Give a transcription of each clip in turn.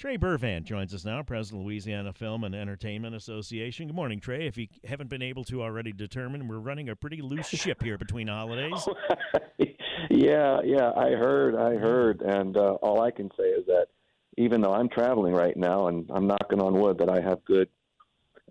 Trey Burvant joins us now, President of Louisiana Film and Entertainment Association. Good morning, Trey. If you haven't been able to already determine, we're running a pretty loose ship here between holidays. yeah, yeah, I heard, I heard, and uh, all I can say is that even though I'm traveling right now, and I'm knocking on wood that I have good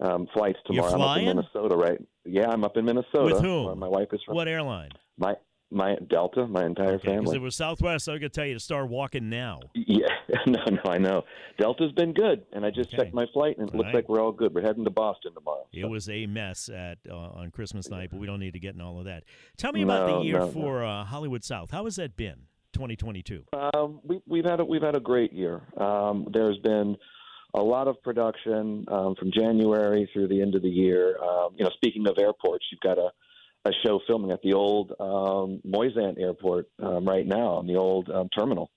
um, flights tomorrow. I'm up in Minnesota, right? Yeah, I'm up in Minnesota. With whom? My wife is from. What airline? My my Delta, my entire okay, family. Because it was Southwest, I could tell you to start walking now. Yeah, no, no, I know. Delta's been good, and I just okay. checked my flight, and it looks right. like we're all good. We're heading to Boston tomorrow. So. It was a mess at uh, on Christmas night, but we don't need to get in all of that. Tell me about no, the year no, for. Uh, Hollywood South. How has that been, 2022? Um, we, we've had a, we've had a great year. Um, there's been a lot of production um, from January through the end of the year. Um, you know, speaking of airports, you've got a a show filming at the old um, Moisant Airport um, right now on the old um, terminal.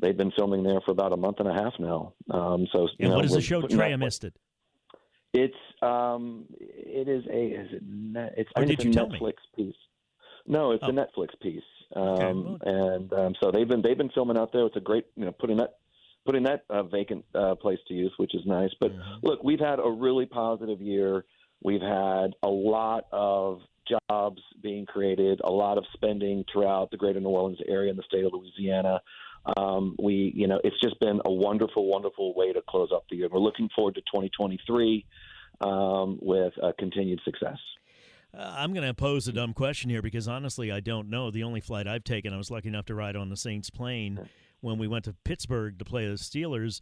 They've been filming there for about a month and a half now. Um, so, and know, what is the show? Trey, I missed it. It's um, it is a is it net, it's, I did it's a Netflix me? piece. No, it's oh. a Netflix piece. Um, okay. and um, so they've been they've been filming out there. It's a great you know putting that putting that uh, vacant uh, place to use, which is nice. But mm-hmm. look, we've had a really positive year. We've had a lot of jobs being created, a lot of spending throughout the greater New Orleans area and the state of Louisiana. Um, we, you know, it's just been a wonderful, wonderful way to close up the year. We're looking forward to 2023 um, with uh, continued success. Uh, I'm going to pose a dumb question here because honestly, I don't know. The only flight I've taken, I was lucky enough to ride on the Saints plane when we went to Pittsburgh to play the Steelers.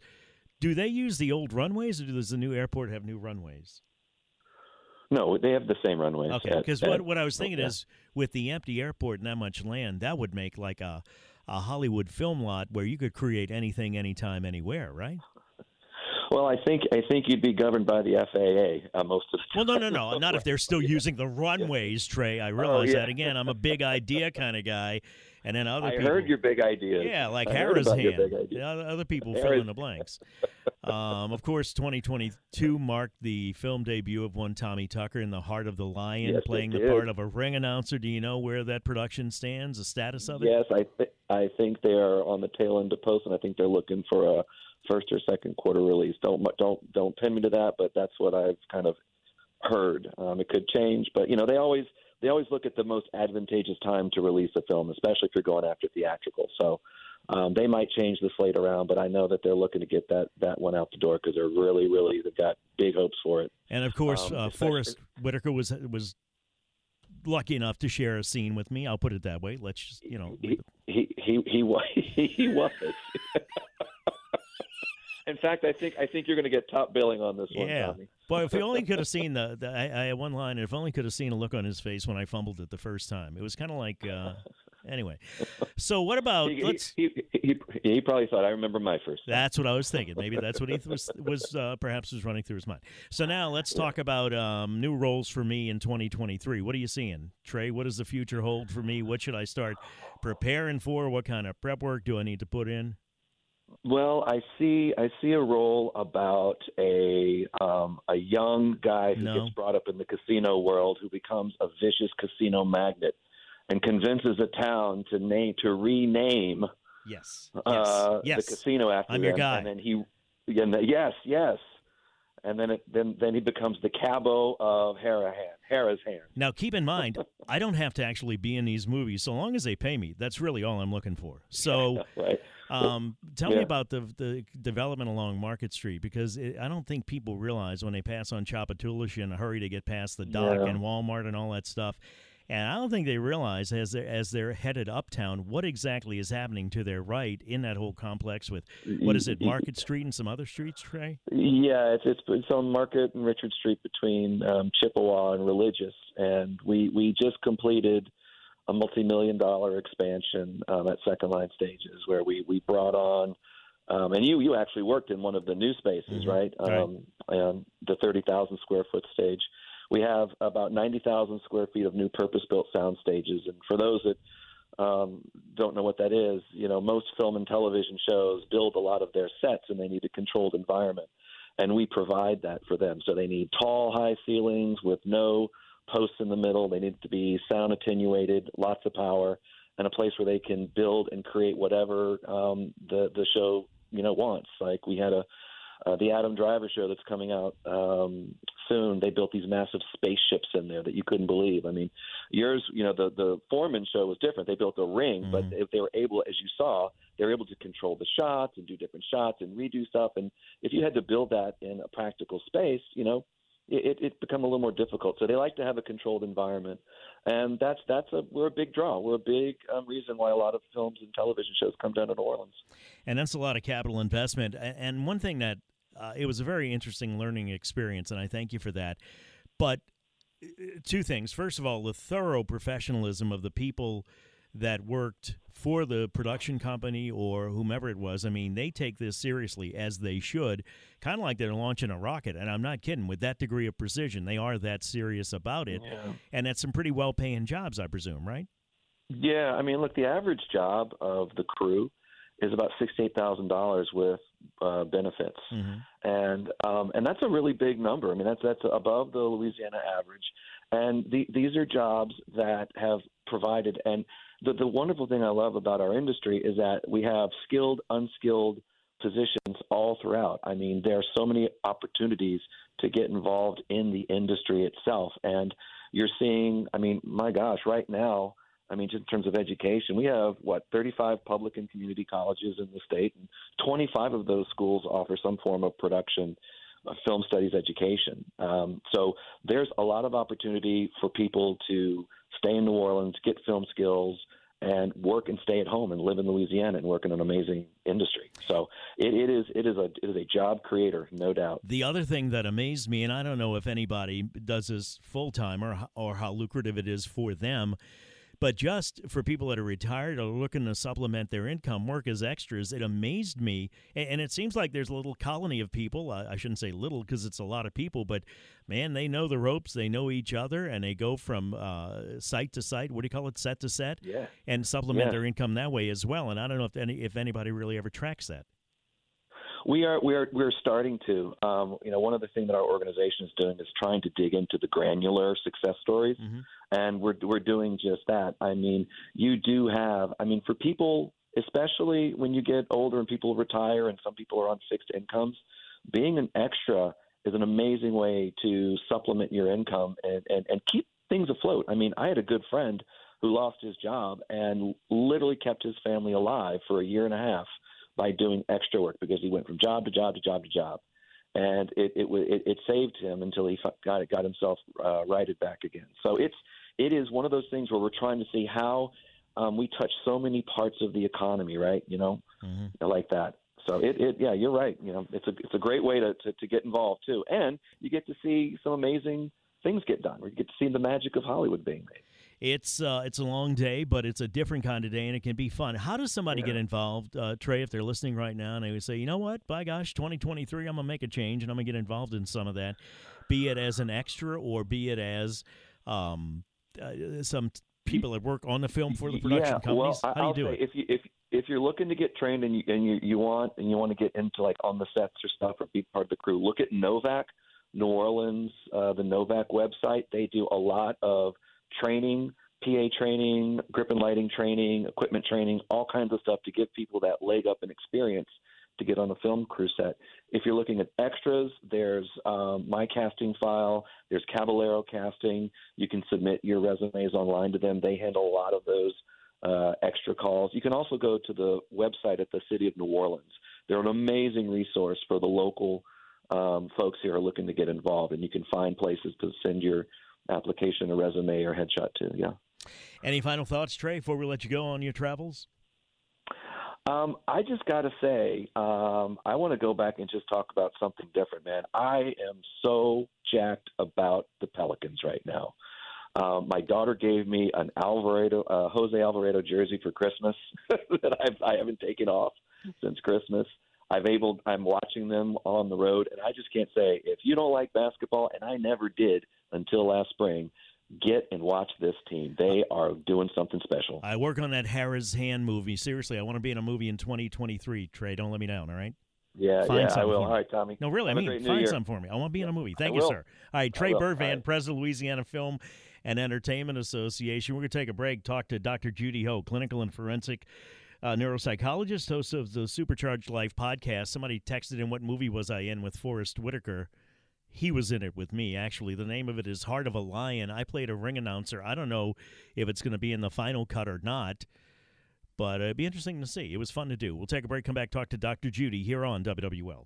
Do they use the old runways, or does the new airport have new runways? No, they have the same runways. Okay, because what, what I was thinking yeah. is with the empty airport and that much land, that would make like a, a Hollywood film lot where you could create anything, anytime, anywhere, right? Well, I think I think you'd be governed by the FAA uh, most of the time. Well, no, no, no, not if they're still using the runways, Trey. I realize oh, yeah. that. Again, I'm a big idea kind of guy, and then other I people. heard your big ideas. Yeah, like I hand. Other people fill in the blanks. um, of course, 2022 marked the film debut of one Tommy Tucker in The Heart of the Lion, yes, playing the part of a ring announcer. Do you know where that production stands, the status of it? Yes, I th- I think they are on the tail end of post, and I think they're looking for a first or second quarter release. Don't don't don't pin me to that, but that's what I've kind of heard. Um, it could change, but you know they always they always look at the most advantageous time to release a film, especially if you're going after theatrical. So um, they might change the slate around, but I know that they're looking to get that that one out the door because they're really really they've got big hopes for it. And of course, Um, uh, Forest Whitaker was was lucky enough to share a scene with me. I'll put it that way. Let's just you know. he he he he was he was. In fact, I think I think you're going to get top billing on this one, Yeah. Boy, if you only could have seen the, the I, I had one line. If only could have seen a look on his face when I fumbled it the first time. It was kind of like, uh, anyway. So what about? He, let's. he, he, he, he probably thought I remember my first. time." That's what I was thinking. Maybe that's what he was was uh, perhaps was running through his mind. So now let's talk about um, new roles for me in 2023. What are you seeing, Trey? What does the future hold for me? What should I start preparing for? What kind of prep work do I need to put in? Well, I see. I see a role about a um, a young guy who No. gets brought up in the casino world, who becomes a vicious casino magnate, and convinces a town to name to rename Yes. uh, yes. the casino after I'm your guy. And then he, and then, yes, yes, and then it, then then he becomes the cabo of Harahan, Hara's hand. Now, keep in mind, I don't have to actually be in these movies. So long as they pay me, that's really all I'm looking for. So, right. um, tell me about the the development along Market Street because it, I don't think people realize when they pass on Tchoupitoulas in a hurry to get past the dock Yeah. and Walmart and all that stuff. And I don't think they realize as they're, as they're headed uptown what exactly is happening to their right in that whole complex with what is it, Market Street and some other streets, Trey? Yeah, it's it's, it's on Market and Richard Street between um, Chippewa and Religious, and we we just completed a multi-million dollar expansion um, at Second Line Stages, where we we brought on Um, and you you actually worked in one of the new spaces, Mhm. right? Right. Um, the thirty thousand square foot stage. We have about ninety thousand square feet of new purpose built sound stages, and for those that um, don't know what that is, you know, most film and television shows build a lot of their sets, and they need a controlled environment, and we provide that for them. So they need tall, high ceilings with no posts in the middle. They need to be sound attenuated, lots of power, and a place where they can build and create whatever um, the the show you know wants. Like we had a uh, the Adam Driver show that's coming out um, soon. They built these massive spaceships in there that you couldn't believe. I mean, yours, you know, the the Foreman show was different. They built a ring, but Mhm. if they were able, as you saw, they were able to control the shots and do different shots and redo stuff. And if you had to build that in a practical space, you know, it, it, it become a little more difficult. So they like to have a controlled environment, and that's that's a we're a big draw. We're a big um, reason why a lot of films and television shows come down to New Orleans. and that's a lot of capital investment. And one thing that uh, it was a very interesting learning experience, and I thank you for that. But uh, two things: first of all, the thorough professionalism of the people that worked for the production company or whomever it was. I mean, they take this seriously as they should, kind of like they're launching a rocket. And I'm not kidding. With that degree of precision, they are that serious about it. Yeah. And that's some pretty well-paying jobs, I presume, right? Yeah, I mean, look, the average job of the crew is about sixty-eight thousand dollars with uh, benefits, Mm-hmm. and um, and that's a really big number. I mean, that's that's above the Louisiana average, and the, these are jobs that have provided. And the the wonderful thing I love about our industry is that we have skilled, unskilled positions all throughout. I mean, there are so many opportunities to get involved in the industry itself, and you're seeing. I mean, my gosh, right now. I mean, in terms of education, we have what 35 public and community colleges in the state, and 25 of those schools offer some form of production, uh, film studies education. Um, so there's a lot of opportunity for people to stay in New Orleans, get film skills, and work and stay at home and live in Louisiana and work in an amazing industry. So it, it is it is a it is a job creator, no doubt. The other thing that amazed me, and I don't know if anybody does this full time or or how lucrative it is for them, but just for people that are retired or looking to supplement their income, work as extras, it amazed me. And, it seems like there's a little colony of people. I, I shouldn't say little because it's a lot of people, but man, they know the ropes, they know each other, and they go from uh, site to site. What do you call it? Set to set, Yeah. and supplement Yeah. their income that way as well. And I don't know if any if anybody really ever tracks that. We are we are we're starting to. Um, you know, one of the things that our organization is doing is trying to dig into the granular success stories, Mhm. and we're we're doing just that. I mean, you do have. I mean, for people, especially when you get older and people retire, and some people are on fixed incomes, being an extra is an amazing way to supplement your income and and, and keep things afloat. I mean, I had a good friend who lost his job and literally kept his family alive for a year and a half by doing extra work because he went from job to job to job to job, and it it it, it saved him until he got it got himself uh, righted back again. So it's it is one of those things where we're trying to see how um, we touch so many parts of the economy, right? You know, Mhm. like that. So it, it yeah, you're right. You know, it's a it's a great way to, to to get involved too, and you get to see some amazing things get done. Where you get to see the magic of Hollywood being made. It's uh, it's a long day, but it's a different kind of day, and it can be fun. How does somebody Yeah. get involved, uh, Trey? If they're listening right now, and they would say, you know what, by gosh, 2023, I'm gonna make a change, and I'm gonna get involved in some of that, be it as an extra or be it as um, uh, some t- people that work on the film for the production yeah, companies. Well, How do you I'll do it? If you if if you're looking to get trained and you and you, you want and you want to get into like on the sets or stuff or be part of the crew, look at NOVAC, New Orleans, uh, the NOVAC website. They do a lot of training, PA training, grip and lighting training, equipment training, all kinds of stuff to give people that leg up and experience to get on a film crew set. If you're looking at extras, there's um, my casting file, there's Caballero Casting. You can submit your resumes online to them. They handle a lot of those uh, extra calls. You can also go to the website at the City of New Orleans. They're an amazing resource for the local um, folks who are looking to get involved, and you can find places to send your application, or resume, or headshot to. Yeah. Any final thoughts, Trey, before we let you go on your travels? Um, I just got to say, um, I want to go back and just talk about something different, man. I am so jacked about the Pelicans right now. Um, my daughter gave me an Alvarado, uh, Jose Alvarado jersey for Christmas that I've, I haven't taken off since Christmas. I've able I'm watching them on the road, and I just can't say if you don't like basketball, and I never did until last spring. Get and watch this team. They are doing something special. I work on that Harris Hand movie. Seriously, I want to be in a movie in 2023. Trey, don't let me down. All right. Yeah, Find yeah, I will. All right, Tommy. No, really, Have I mean, find some for me. I want to be in a movie. Thank I you, will. sir. All right, Trey. Burvant, right. president of Louisiana Film and Entertainment Association. We're going to take a break, talk to Dr. Judy Ho, clinical and forensic uh, neuropsychologist, host of the Supercharged Life podcast. Somebody texted in what movie was I in with Forest Whitaker. He was in it with me, actually. The name of it is Heart of a Lion. I played a ring announcer. I don't know if it's going to be in the final cut or not, but it'd be interesting to see. It was fun to do. We'll take a break, come back, talk to Dr. Judy here on WWL.